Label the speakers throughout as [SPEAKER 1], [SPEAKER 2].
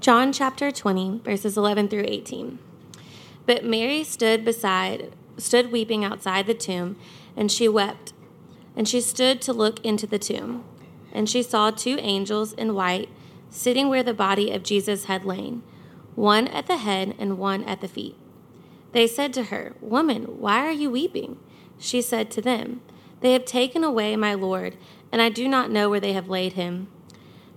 [SPEAKER 1] John chapter 20, verses 11 through 18. But Mary stood beside, stood weeping outside the tomb, and she wept. And she stood to look into the tomb. And she saw two angels in white sitting where the body of Jesus had lain, one at the head and one at the feet. They said to her, Woman, why are you weeping? She said to them, They have taken away my Lord, and I do not know where they have laid him.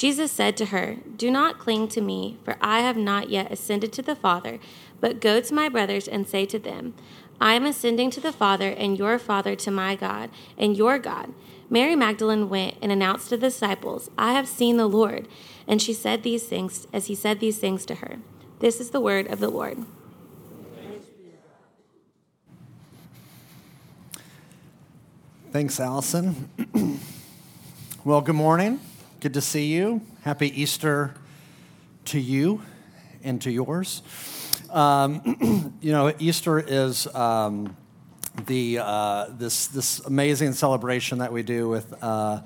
[SPEAKER 1] Jesus said to her, Do not cling to me, for I have not yet ascended to the Father, but go to my brothers and say to them, I am ascending to the Father and your Father to my God and your God. Mary Magdalene went and announced to the disciples, I have seen the Lord. And she said these things as he said these things to her. This is the word of the Lord.
[SPEAKER 2] Thanks, Allison. well, good morning. Good to see you. Happy Easter to you and to yours. Um, you know, Easter is um, the uh, this this amazing celebration that we do with. Uh,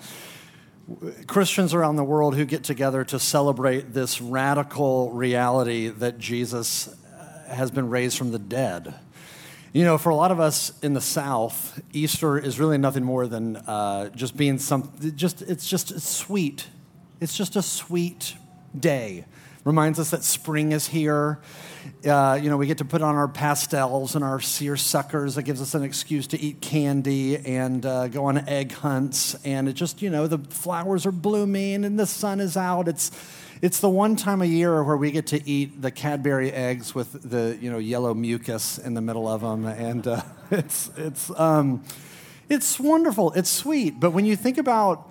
[SPEAKER 2] Christians around the world who get together to celebrate this radical reality that Jesus uh, has been raised from the dead. You know, for a lot of us in the South, Easter is really nothing more than uh, just being some. Just it's just it's sweet. It's just a sweet day. Reminds us that spring is here. Uh, you know, we get to put on our pastels and our seersuckers. That gives us an excuse to eat candy and uh, go on egg hunts. And it just, you know, the flowers are blooming and the sun is out. It's, it's the one time a year where we get to eat the Cadbury eggs with the, you know, yellow mucus in the middle of them. And uh, it's, it's, um, it's wonderful. It's sweet. But when you think about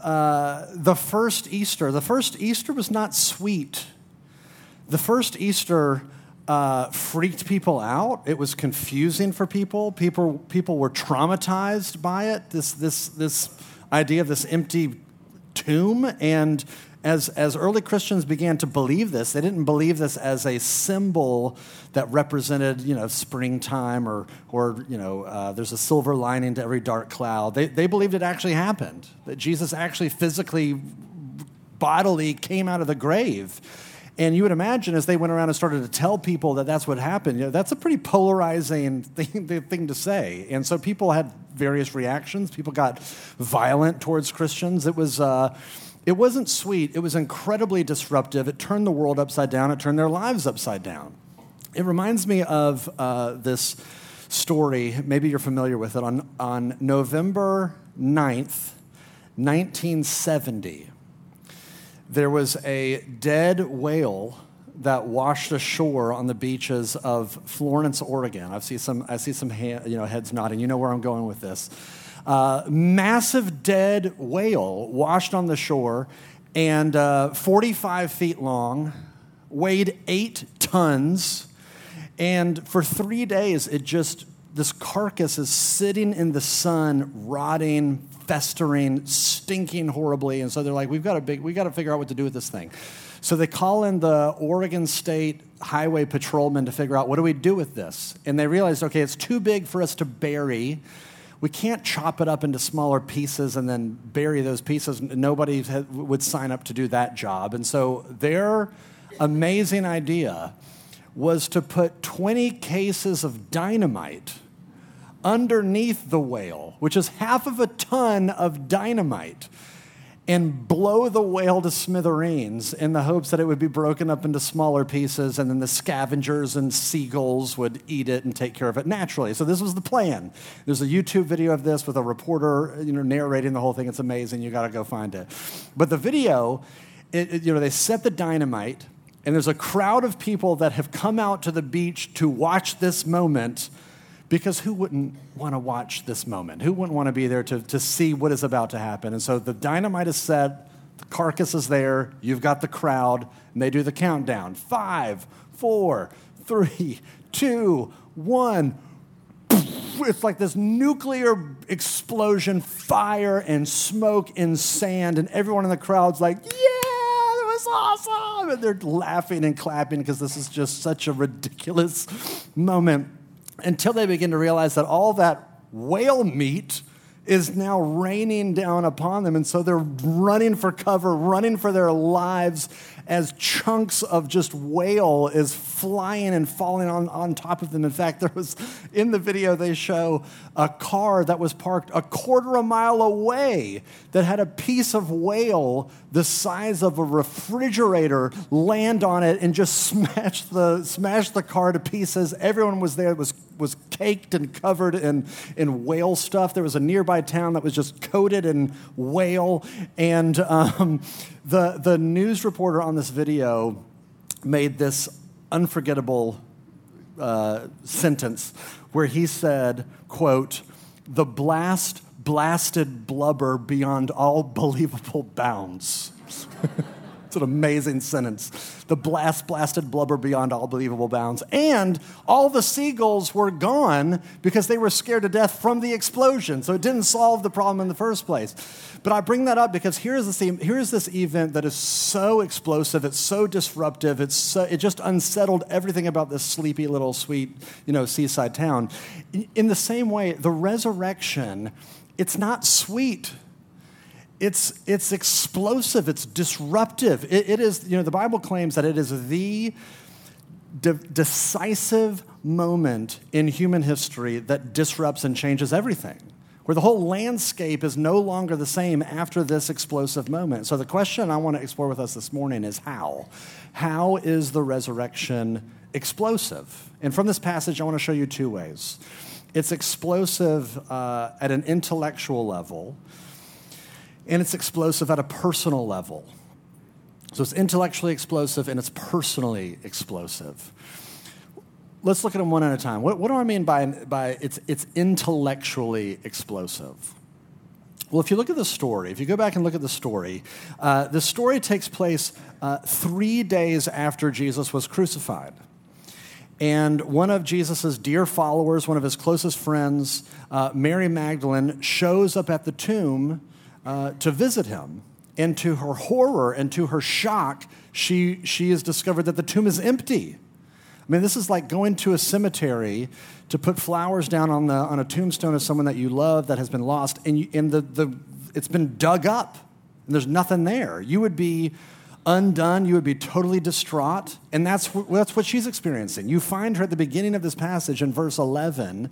[SPEAKER 2] uh, the first Easter, the first Easter was not sweet. The first Easter uh, freaked people out. It was confusing for people. People, people were traumatized by it. This, this, this idea of this empty tomb. And as, as early Christians began to believe this, they didn't believe this as a symbol that represented, you know, springtime or, or you know, uh, there's a silver lining to every dark cloud. They, they believed it actually happened, that Jesus actually physically, bodily came out of the grave. And you would imagine as they went around and started to tell people that that's what happened, you know, that's a pretty polarizing thing, thing to say. And so people had various reactions. People got violent towards Christians. It was. Uh, it wasn't sweet, it was incredibly disruptive. It turned the world upside down, it turned their lives upside down. It reminds me of uh, this story, maybe you're familiar with it, on, on November 9th, 1970. There was a dead whale that washed ashore on the beaches of Florence, Oregon. I see some, I see some you know, heads nodding. You know where I'm going with this. Massive dead whale washed on the shore and uh, 45 feet long, weighed eight tons. And for three days, it just, this carcass is sitting in the sun, rotting, festering, stinking horribly. And so they're like, we've got to, big, we got to figure out what to do with this thing. So they call in the Oregon State Highway Patrolman to figure out what do we do with this. And they realized, okay, it's too big for us to bury we can't chop it up into smaller pieces and then bury those pieces. Nobody would sign up to do that job. And so their amazing idea was to put 20 cases of dynamite underneath the whale, which is half of a ton of dynamite and blow the whale to smithereens in the hopes that it would be broken up into smaller pieces and then the scavengers and seagulls would eat it and take care of it naturally. So this was the plan. There's a YouTube video of this with a reporter, you know, narrating the whole thing. It's amazing. You got to go find it. But the video, it, it, you know, they set the dynamite and there's a crowd of people that have come out to the beach to watch this moment because who wouldn't want to watch this moment? Who wouldn't want to be there to, to see what is about to happen? And so the dynamite is set, The carcass is there, you've got the crowd, and they do the countdown. Five, four, three, two, one. It's like this nuclear explosion, fire and smoke and sand, and everyone in the crowd's like, yeah, that was awesome. And they're laughing and clapping because this is just such a ridiculous moment until they begin to realize that all that whale meat is now raining down upon them. And so they're running for cover, running for their lives as chunks of just whale is flying and falling on, on top of them. In fact, there was in the video, they show a car that was parked a quarter of a mile away that had a piece of whale the size of a refrigerator land on it and just smash the, smash the car to pieces. Everyone was there, was, was caked and covered in, in whale stuff. There was a nearby town that was just coated in whale. And um, the, the news reporter on this video made this unforgettable uh, sentence where he said, quote, the blast blasted blubber beyond all believable bounds. It's an amazing sentence. The blast blasted blubber beyond all believable bounds. And all the seagulls were gone because they were scared to death from the explosion. So it didn't solve the problem in the first place. But I bring that up because here's this, here's this event that is so explosive, it's so disruptive, it's so, it just unsettled everything about this sleepy little sweet, you know, seaside town. In the same way, the resurrection, it's not sweet it's, it's explosive, it's disruptive. It, it is, you know, the Bible claims that it is the de- decisive moment in human history that disrupts and changes everything, where the whole landscape is no longer the same after this explosive moment. So, the question I want to explore with us this morning is how? How is the resurrection explosive? And from this passage, I want to show you two ways. It's explosive uh, at an intellectual level and it's explosive at a personal level. So it's intellectually explosive and it's personally explosive. Let's look at them one at a time. What, what do I mean by, by it's, it's intellectually explosive? Well, if you look at the story, if you go back and look at the story, uh, the story takes place uh, three days after Jesus was crucified. And one of Jesus' dear followers, one of his closest friends, uh, Mary Magdalene, shows up at the tomb uh, to visit him. And to her horror and to her shock, she, she has discovered that the tomb is empty. I mean, this is like going to a cemetery to put flowers down on, the, on a tombstone of someone that you love that has been lost, and, you, and the, the, it's been dug up, and there's nothing there. You would be undone, you would be totally distraught, and that's, that's what she's experiencing. You find her at the beginning of this passage in verse 11,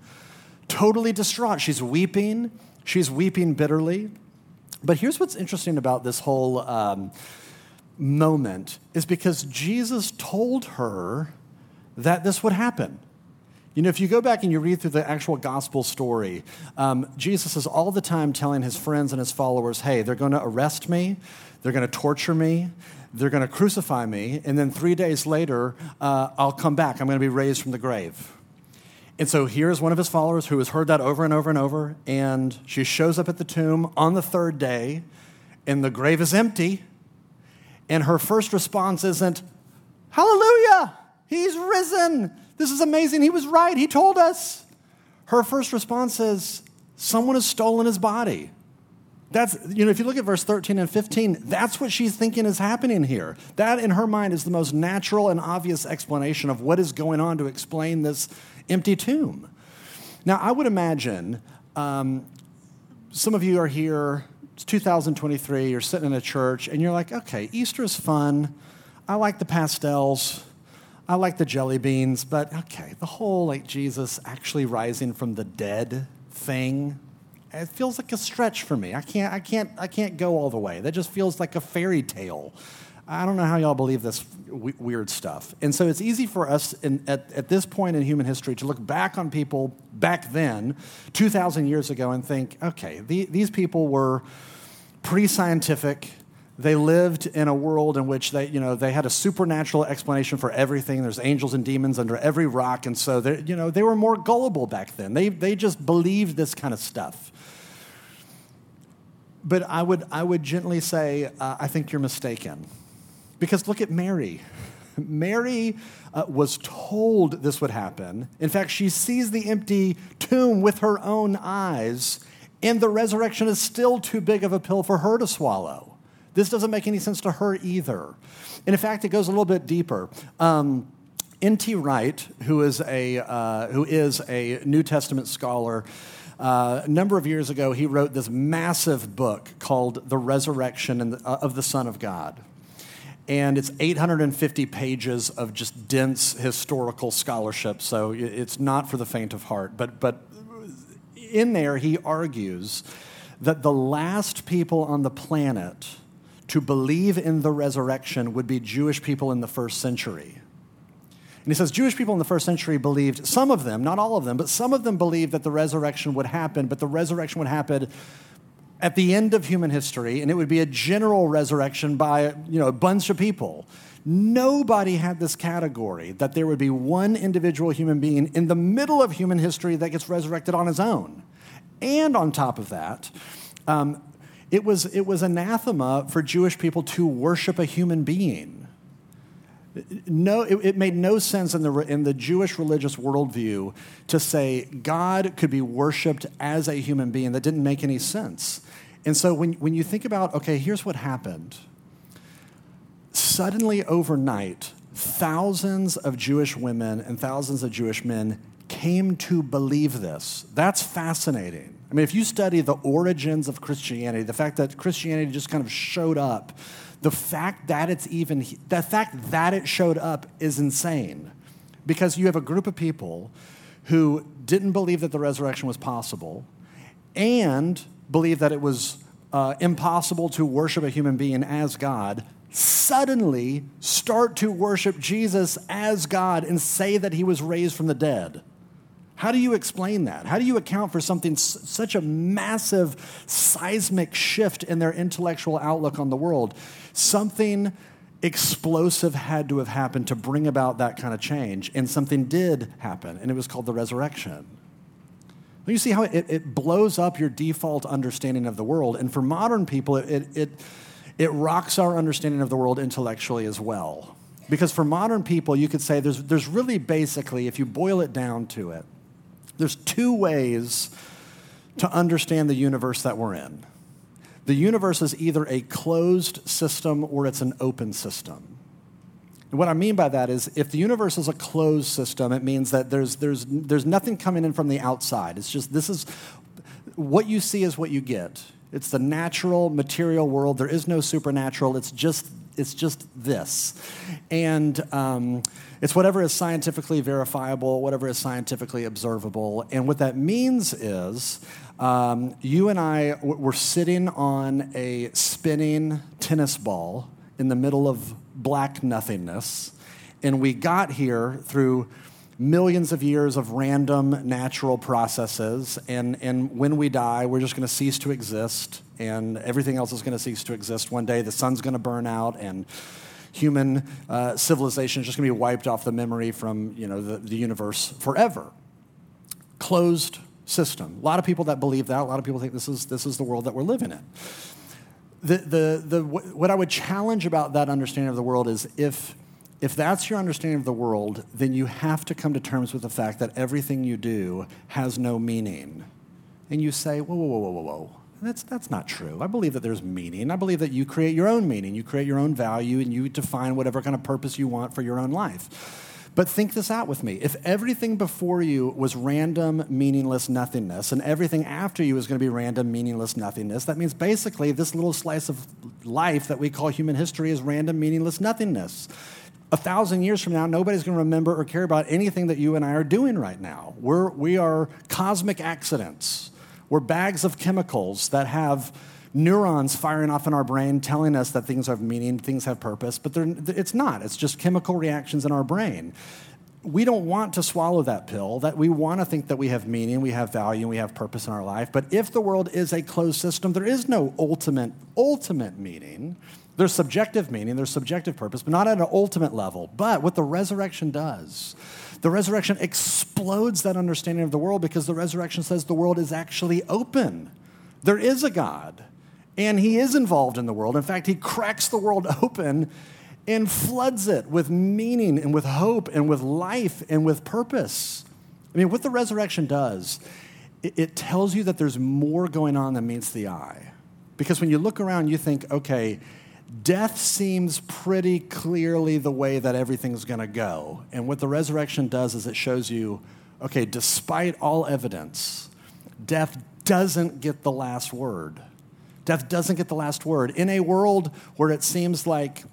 [SPEAKER 2] totally distraught. She's weeping, she's weeping bitterly. But here's what's interesting about this whole um, moment is because Jesus told her that this would happen. You know, if you go back and you read through the actual gospel story, um, Jesus is all the time telling his friends and his followers, hey, they're going to arrest me, they're going to torture me, they're going to crucify me, and then three days later, uh, I'll come back. I'm going to be raised from the grave. And so here's one of his followers who has heard that over and over and over, and she shows up at the tomb on the third day, and the grave is empty. And her first response isn't, Hallelujah! He's risen! This is amazing. He was right. He told us. Her first response is, Someone has stolen his body. That's, you know, if you look at verse 13 and 15, that's what she's thinking is happening here. That, in her mind, is the most natural and obvious explanation of what is going on to explain this empty tomb. Now, I would imagine um, some of you are here, it's 2023, you're sitting in a church, and you're like, okay, Easter is fun. I like the pastels. I like the jelly beans, but okay, the whole like Jesus actually rising from the dead thing, it feels like a stretch for me. I can't, I can't, I can't go all the way. That just feels like a fairy tale. I don't know how y'all believe this w- weird stuff. And so it's easy for us in, at, at this point in human history to look back on people back then, 2,000 years ago, and think, okay, the, these people were pre scientific. They lived in a world in which they, you know, they had a supernatural explanation for everything. There's angels and demons under every rock, and so they, you know, they were more gullible back then. They, they just believed this kind of stuff. but I would, I would gently say, uh, I think you're mistaken. Because look at Mary. Mary uh, was told this would happen. In fact, she sees the empty tomb with her own eyes, and the resurrection is still too big of a pill for her to swallow. This doesn't make any sense to her either. And in fact, it goes a little bit deeper. Um, N.T. Wright, who is a, uh, who is a New Testament scholar, uh, a number of years ago, he wrote this massive book called The Resurrection uh, of the Son of God. And it's 850 pages of just dense historical scholarship, so it's not for the faint of heart. But, but in there, he argues that the last people on the planet to believe in the resurrection would be Jewish people in the first century. And he says Jewish people in the first century believed, some of them, not all of them, but some of them believed that the resurrection would happen, but the resurrection would happen at the end of human history, and it would be a general resurrection by you know, a bunch of people. Nobody had this category that there would be one individual human being in the middle of human history that gets resurrected on his own. And on top of that, um, it, was, it was anathema for Jewish people to worship a human being no, it, it, made no sense in the, in the Jewish religious worldview to say God could be worshiped as a human being. That didn't make any sense. And so when, when you think about, okay, here's what happened. Suddenly, overnight, thousands of Jewish women and thousands of Jewish men came to believe this. That's fascinating. I mean, if you study the origins of Christianity, the fact that Christianity just kind of showed up the fact that it's even, the fact that it showed up is insane because you have a group of people who didn't believe that the resurrection was possible and believed that it was uh, impossible to worship a human being as God suddenly start to worship Jesus as God and say that he was raised from the dead. How do you explain that? How do you account for something such a massive seismic shift in their intellectual outlook on the world? Something explosive had to have happened to bring about that kind of change, and something did happen, and it was called the resurrection. You see how it, it blows up your default understanding of the world, and for modern people, it, it, it rocks our understanding of the world intellectually as well. Because for modern people, you could say there's, there's really basically, if you boil it down to it, there's two ways to understand the universe that we're in. The universe is either a closed system or it's an open system. And what I mean by that is if the universe is a closed system, it means that there's, there's, there's nothing coming in from the outside. It's just this is what you see is what you get. It's the natural material world. There is no supernatural. It's just it's just this, and um, it's whatever is scientifically verifiable, whatever is scientifically observable. And what that means is um, you and I were sitting on a spinning tennis ball in the middle of black nothingness, and we got here through millions of years of random natural processes. And, and when we die, we're just going to cease to exist, and everything else is going to cease to exist. One day, the sun's going to burn out, and human uh, civilization is just going to be wiped off the memory from you know, the, the universe forever. Closed system. A lot of people that believe that, a lot of people think this is, this is the world that we're living in. The, the, the, what I would challenge about that understanding of the world is if if that's your understanding of the world, then you have to come to terms with the fact that everything you do has no meaning. And you say, whoa, whoa, whoa, whoa, whoa. That's, that's not true. I believe that there's meaning. I believe that you create your own meaning. You create your own value and you define whatever kind of purpose you want for your own life. But think this out with me. If everything before you was random, meaningless nothingness, and everything after you is going to be random, meaningless nothingness, that means basically this little slice of life that we call human history is random, meaningless nothingness a thousand years from now, nobody's going to remember or care about anything that you and I are doing right now. We're, we are cosmic accidents. We're bags of chemicals that have neurons firing off in our brain telling us that things have meaning, things have purpose, but it's not. It's just chemical reactions in our brain. We don't want to swallow that pill, that we want to think that we have meaning, we have value, and we have purpose in our life. But if the world is a closed system, there is no ultimate, ultimate meaning. There's subjective meaning, there's subjective purpose, but not at an ultimate level. But what the resurrection does, the resurrection explodes that understanding of the world because the resurrection says the world is actually open. There is a God. And he is involved in the world. In fact, he cracks the world open and floods it with meaning and with hope and with life and with purpose. I mean, what the resurrection does, it, tells you that there's more going on than meets the eye. Because when you look around, you think, okay, death seems pretty clearly the way that everything's going to go. And what the resurrection does is it shows you, okay, despite all evidence, death doesn't get the last word. Death doesn't get the last word. In a world where it seems like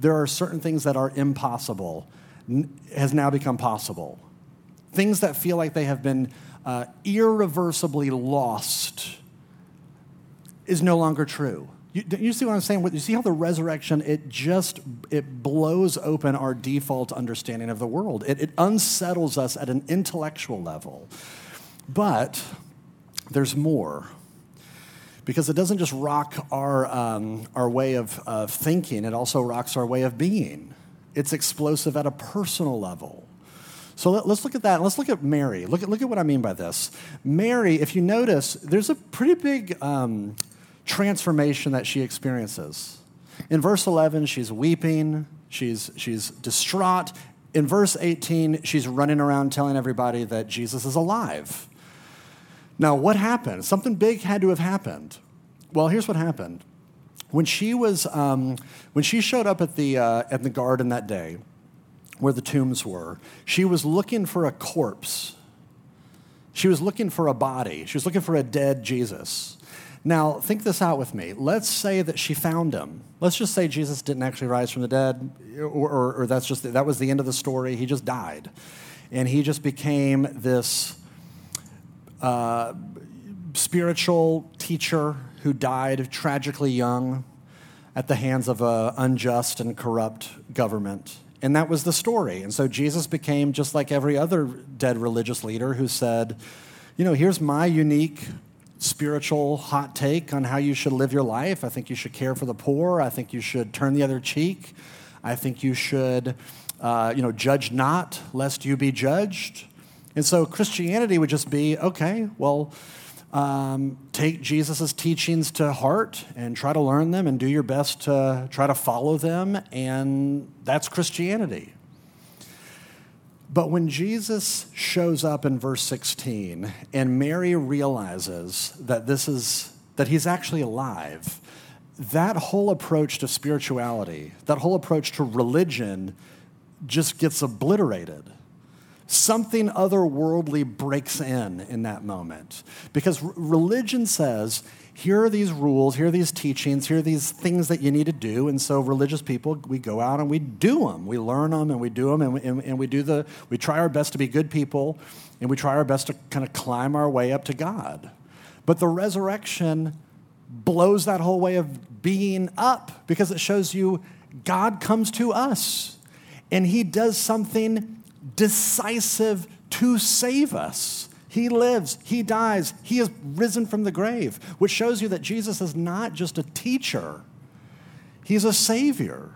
[SPEAKER 2] there are certain things that are impossible, has now become possible. Things that feel like they have been uh, irreversibly lost is no longer true. You, you, see what I'm saying? You see how the resurrection it just it blows open our default understanding of the world. It, it unsettles us at an intellectual level, but there's more because it doesn't just rock our, um, our way of, of thinking, it also rocks our way of being. It's explosive at a personal level. So let, us look at that. Let's look at Mary. Look at, look at what I mean by this. Mary, if you notice, there's a pretty big um, transformation that she experiences. In verse 11, she's weeping, she's, she's distraught. In verse 18, she's running around telling everybody that Jesus is alive. Now, what happened? Something big had to have happened. Well, here's what happened. When she was, um, when she showed up at the uh, at the garden that day, where the tombs were, she was looking for a corpse. She was looking for a body. She was looking for a dead Jesus. Now, think this out with me. Let's say that she found him. Let's just say Jesus didn't actually rise from the dead, or, or, or that's just that was the end of the story. He just died, and he just became this uh, spiritual teacher who died tragically young at the hands of an unjust and corrupt government. And that was the story. And so Jesus became just like every other dead religious leader who said, you know, here's my unique spiritual hot take on how you should live your life. I think you should care for the poor. I think you should turn the other cheek. I think you should, uh, you know, judge not, lest you be judged. And so Christianity would just be okay, well, um, take Jesus' teachings to heart and try to learn them and do your best to try to follow them, and that's Christianity. But when Jesus shows up in verse 16 and Mary realizes that this is that he's actually alive, that whole approach to spirituality, that whole approach to religion just gets obliterated something otherworldly breaks in in that moment. Because religion says, here are these rules, here are these teachings, here are these things that you need to do. And so religious people, we go out and we do them. We learn them and we do them and we, and, and we do the, we try our best to be good people and we try our best to kind of climb our way up to God. But the resurrection blows that whole way of being up because it shows you God comes to us and he does something decisive to save us. He lives, He dies, He is risen from the grave, which shows you that Jesus is not just a teacher, He's a Savior.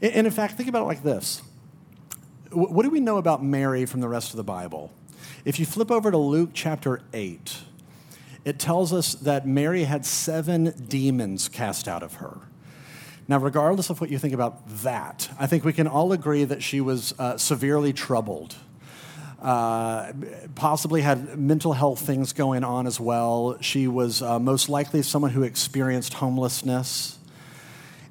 [SPEAKER 2] And in fact, think about it like this What do we know about Mary from the rest of the Bible? If you flip over to Luke chapter 8, it tells us that Mary had seven demons cast out of her. Now, regardless of what you think about that, I think we can all agree that she was uh, severely troubled. Uh, possibly had mental health things going on as well. She was uh, most likely someone who experienced homelessness.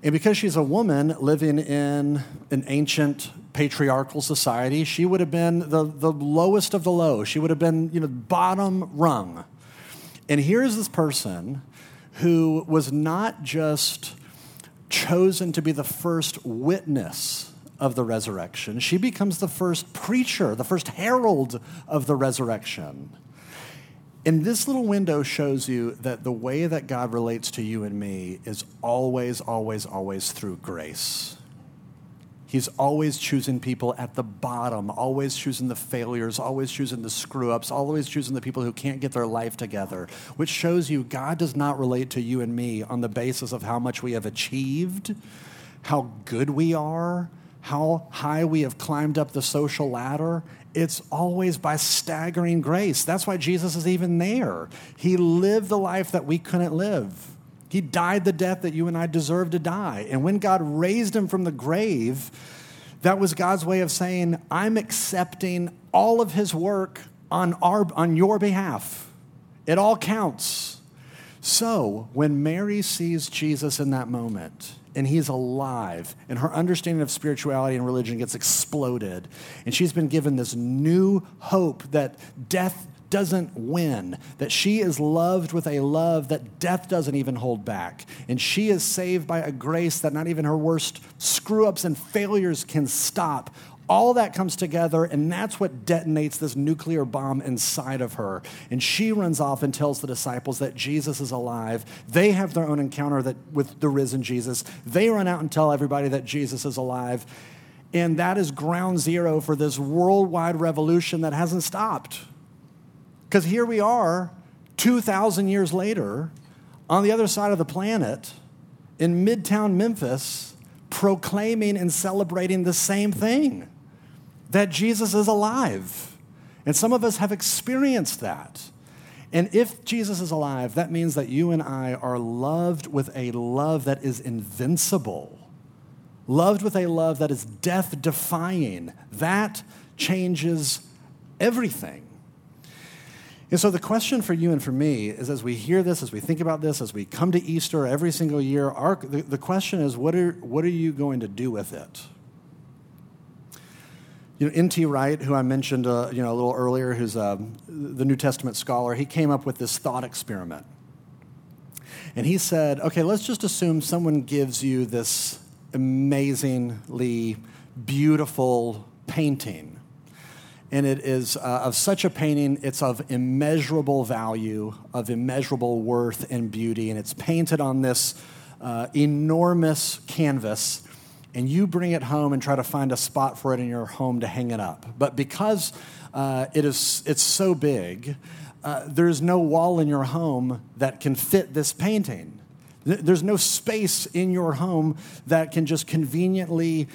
[SPEAKER 2] And because she's a woman living in an ancient patriarchal society, she would have been the, the lowest of the low. She would have been, you know, bottom rung. And here's this person who was not just chosen to be the first witness of the resurrection. She becomes the first preacher, the first herald of the resurrection. And this little window shows you that the way that God relates to you and me is always, always, always through grace. He's always choosing people at the bottom, always choosing the failures, always choosing the screw ups, always choosing the people who can't get their life together, which shows you God does not relate to you and me on the basis of how much we have achieved, how good we are, how high we have climbed up the social ladder. It's always by staggering grace. That's why Jesus is even there. He lived the life that we couldn't live. He died the death that you and I deserve to die. And when God raised him from the grave, that was God's way of saying, I'm accepting all of his work on, our, on your behalf. It all counts. So when Mary sees Jesus in that moment, and he's alive, and her understanding of spirituality and religion gets exploded, and she's been given this new hope that death doesn't win, that she is loved with a love that death doesn't even hold back. And she is saved by a grace that not even her worst screw ups and failures can stop. All that comes together, and that's what detonates this nuclear bomb inside of her. And she runs off and tells the disciples that Jesus is alive. They have their own encounter that, with the risen Jesus. They run out and tell everybody that Jesus is alive. And that is ground zero for this worldwide revolution that hasn't stopped. Because here we are, 2,000 years later, on the other side of the planet, in midtown Memphis, proclaiming and celebrating the same thing that Jesus is alive. And some of us have experienced that. And if Jesus is alive, that means that you and I are loved with a love that is invincible, loved with a love that is death defying. That changes everything. And so the question for you and for me is as we hear this, as we think about this, as we come to Easter every single year, our, the, the question is what are, what are you going to do with it? You know, N.T. Wright, who I mentioned uh, you know, a little earlier, who's uh, the New Testament scholar, he came up with this thought experiment. And he said, okay, let's just assume someone gives you this amazingly beautiful painting and it is uh, of such a painting, it's of immeasurable value, of immeasurable worth and beauty, and it's painted on this uh, enormous canvas, and you bring it home and try to find a spot for it in your home to hang it up. But because uh, it is, it's so big, uh, there's no wall in your home that can fit this painting. There's no space in your home that can just conveniently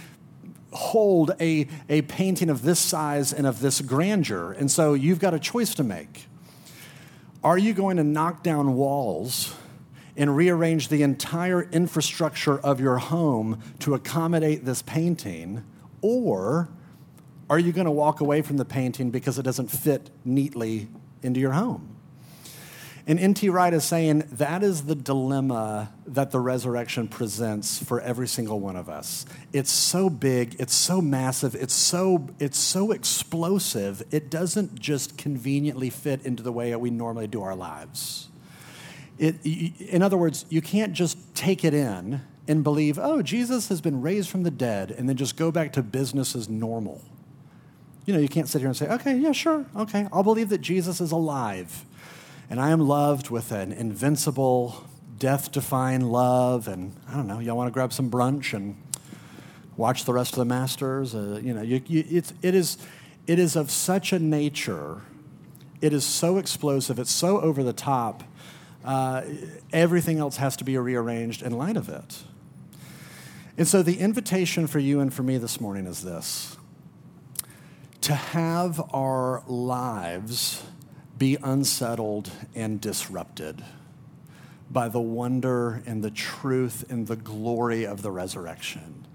[SPEAKER 2] hold a, a painting of this size and of this grandeur. And so you've got a choice to make. Are you going to knock down walls and rearrange the entire infrastructure of your home to accommodate this painting? Or are you going to walk away from the painting because it doesn't fit neatly into your home? And N.T. Wright is saying that is the dilemma that the resurrection presents for every single one of us. It's so big, it's so massive, it's so, it's so explosive, it doesn't just conveniently fit into the way that we normally do our lives. It, in other words, you can't just take it in and believe, oh, Jesus has been raised from the dead, and then just go back to business as normal. You know, you can't sit here and say, okay, yeah, sure, okay, I'll believe that Jesus is alive and I am loved with an invincible, death defying love. And I don't know, y'all want to grab some brunch and watch the rest of the Masters? Uh, you know, you, you, it's, it, is, it is of such a nature, it is so explosive, it's so over the top. Uh, everything else has to be rearranged in light of it. And so, the invitation for you and for me this morning is this to have our lives be unsettled and disrupted by the wonder and the truth and the glory of the resurrection.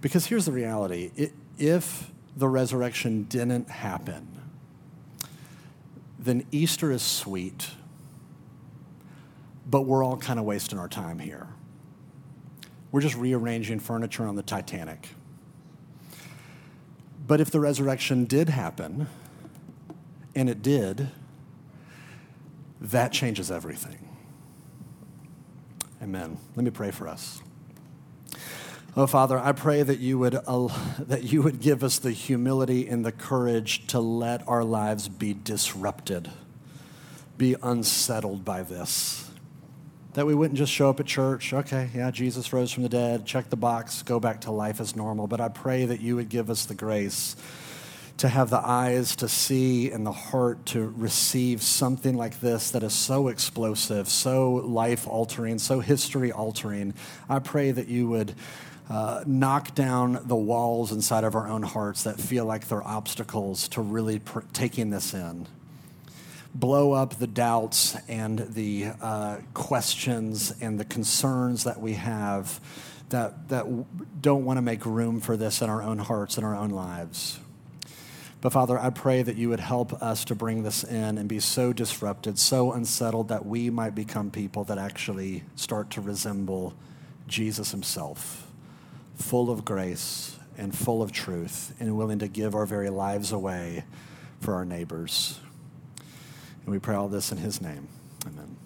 [SPEAKER 2] Because here's the reality if the resurrection didn't happen, then Easter is sweet, but we're all kind of wasting our time here. We're just rearranging furniture on the Titanic. But if the resurrection did happen, and it did, that changes everything. Amen. Let me pray for us. Oh, Father, I pray that you, would, that you would give us the humility and the courage to let our lives be disrupted, be unsettled by this. That we wouldn't just show up at church, okay, yeah, Jesus rose from the dead, check the box, go back to life as normal. But I pray that you would give us the grace to have the eyes to see and the heart to receive something like this that is so explosive, so life altering, so history altering. I pray that you would. Uh, knock down the walls inside of our own hearts that feel like they're obstacles to really pr- taking this in. blow up the doubts and the uh, questions and the concerns that we have that, that don't want to make room for this in our own hearts and our own lives. But Father, I pray that you would help us to bring this in and be so disrupted, so unsettled that we might become people that actually start to resemble Jesus himself, full of grace and full of truth, and willing to give our very lives away for our neighbors. And we pray all this in his name. Amen.